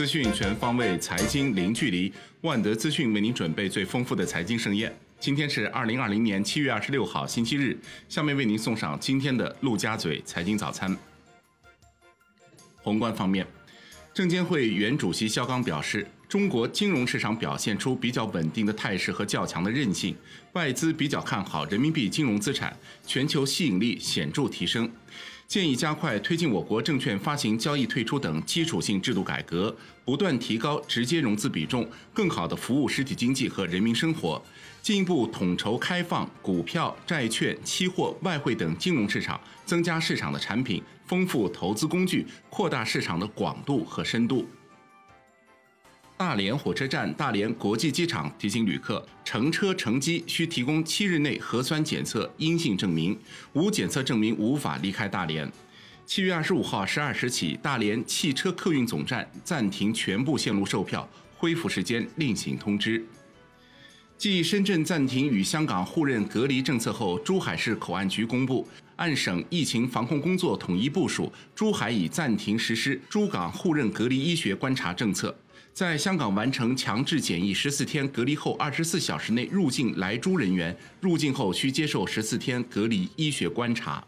资讯全方位，财经零距离。万德资讯为您准备最丰富的财经盛宴。今天是二零二零年七月二十六号，星期日。下面为您送上今天的陆家嘴财经早餐。宏观方面，证监会原主席肖钢表示，中国金融市场表现出比较稳定的态势和较强的韧性，外资比较看好人民币金融资产，全球吸引力显著提升。建议加快推进我国证券发行交易退出等基础性制度改革，不断提高直接融资比重，更好地服务实体经济和人民生活。进一步统筹开放股票、债券、期货、外汇等金融市场，增加市场的产品，丰富投资工具，扩大市场的广度和深度。大连火车站、大连国际机场提醒旅客，乘车乘机需提供七日内核酸检测阴性证明，无检测证明无法离开大连。七月二十五号十二时起，大连汽车客运总站暂停全部线路售票，恢复时间另行通知。继深圳暂停与香港互认隔离政策后，珠海市口岸局公布，按省疫情防控工作统一部署，珠海已暂停实施珠港互认隔离医学观察政策。在香港完成强制检疫十四天隔离后，二十四小时内入境来珠人员入境后需接受十四天隔离医学观察。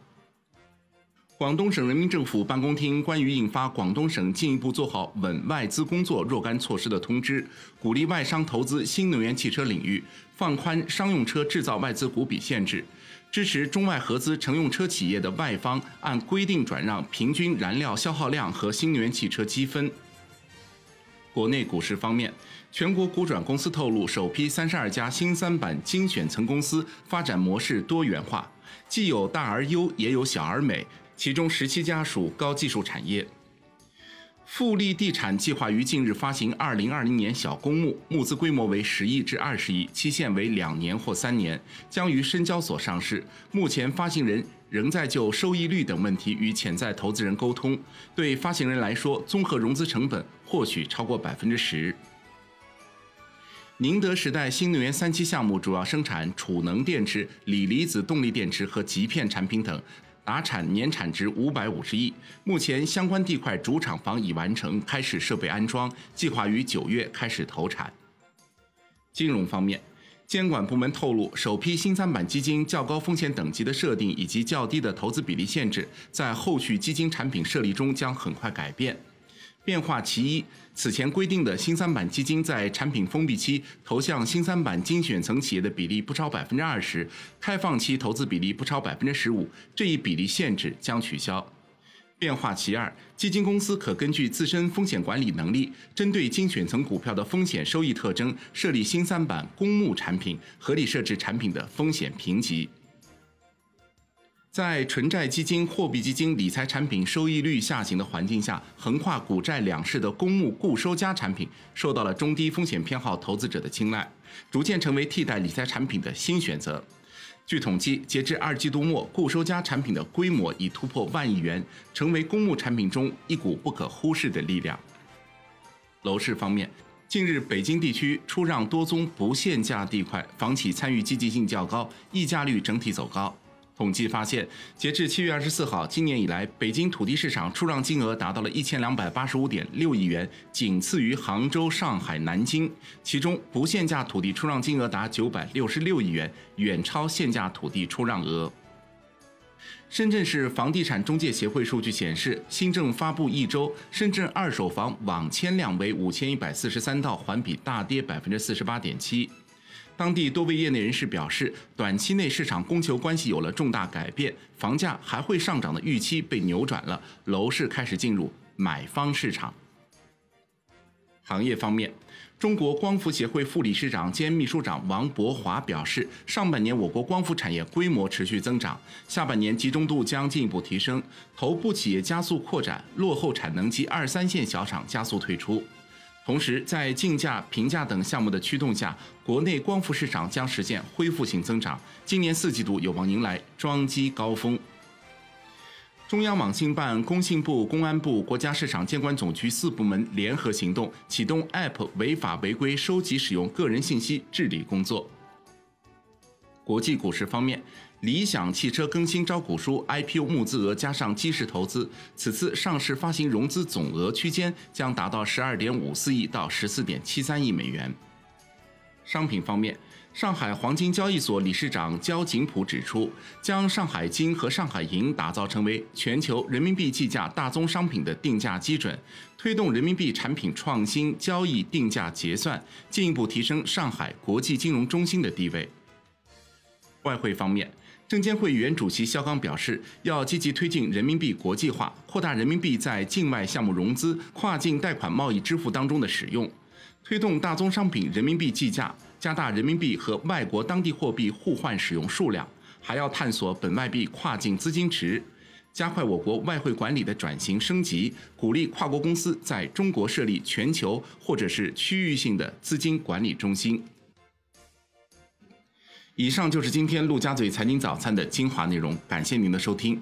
广东省人民政府办公厅关于印发《广东省进一步做好稳外资工作若干措施的通知》，鼓励外商投资新能源汽车领域，放宽商用车制造外资股比限制，支持中外合资乘用车企业的外方按规定转让平均燃料消耗量和新能源汽车积分。国内股市方面，全国股转公司透露，首批三十二家新三板精选层公司发展模式多元化，既有大而优，也有小而美，其中十七家属高技术产业。富力地产计划于近日发行二零二零年小公募，募资规模为十亿至二十亿，期限为两年或三年，将于深交所上市。目前发行人仍在就收益率等问题与潜在投资人沟通。对发行人来说，综合融资成本或许超过百分之十。宁德时代新能源三期项目主要生产储能电池、锂离子动力电池和极片产品等。达产年产值五百五十亿，目前相关地块主厂房已完成，开始设备安装，计划于九月开始投产。金融方面，监管部门透露，首批新三板基金较高风险等级的设定以及较低的投资比例限制，在后续基金产品设立中将很快改变。变化其一，此前规定的新三板基金在产品封闭期投向新三板精选层企业的比例不超百分之二十，开放期投资比例不超百分之十五，这一比例限制将取消。变化其二，基金公司可根据自身风险管理能力，针对精选层股票的风险收益特征，设立新三板公募产品，合理设置产品的风险评级。在纯债基金、货币基金理财产品收益率下行的环境下，横跨股债两市的公募固收加产品受到了中低风险偏好投资者的青睐，逐渐成为替代理财产品的新选择。据统计，截至二季度末，固收加产品的规模已突破万亿元，成为公募产品中一股不可忽视的力量。楼市方面，近日北京地区出让多宗不限价地块，房企参与积极性较高，溢价率整体走高。统计发现，截至七月二十四号，今年以来，北京土地市场出让金额达到了一千两百八十五点六亿元，仅次于杭州、上海、南京。其中，不限价土地出让金额达九百六十六亿元，远超限价土地出让额。深圳市房地产中介协会数据显示，新政发布一周，深圳二手房网签量为五千一百四十三套，环比大跌百分之四十八点七。当地多位业内人士表示，短期内市场供求关系有了重大改变，房价还会上涨的预期被扭转了，楼市开始进入买方市场。行业方面，中国光伏协会副理事长兼秘书长王博华表示，上半年我国光伏产业规模持续增长，下半年集中度将进一步提升，头部企业加速扩展，落后产能及二三线小厂加速退出。同时，在竞价、平价等项目的驱动下，国内光伏市场将实现恢复性增长。今年四季度有望迎来装机高峰。中央网信办、工信部、公安部、国家市场监管总局四部门联合行动，启动 App 违法违规收集使用个人信息治理工作。国际股市方面，理想汽车更新招股书 IPO 募资额加上基石投资，此次上市发行融资总额区间将达到十二点五四亿到十四点七三亿美元。商品方面，上海黄金交易所理事长焦景璞指出，将上海金和上海银打造成为全球人民币计价大宗商品的定价基准，推动人民币产品创新、交易、定价、结算，进一步提升上海国际金融中心的地位。外汇方面。证监会原主席肖钢表示，要积极推进人民币国际化，扩大人民币在境外项目融资、跨境贷款、贸易支付当中的使用，推动大宗商品人民币计价，加大人民币和外国当地货币互换使用数量，还要探索本外币跨境资金池，加快我国外汇管理的转型升级，鼓励跨国公司在中国设立全球或者是区域性的资金管理中心。以上就是今天陆家嘴财经早餐的精华内容，感谢您的收听。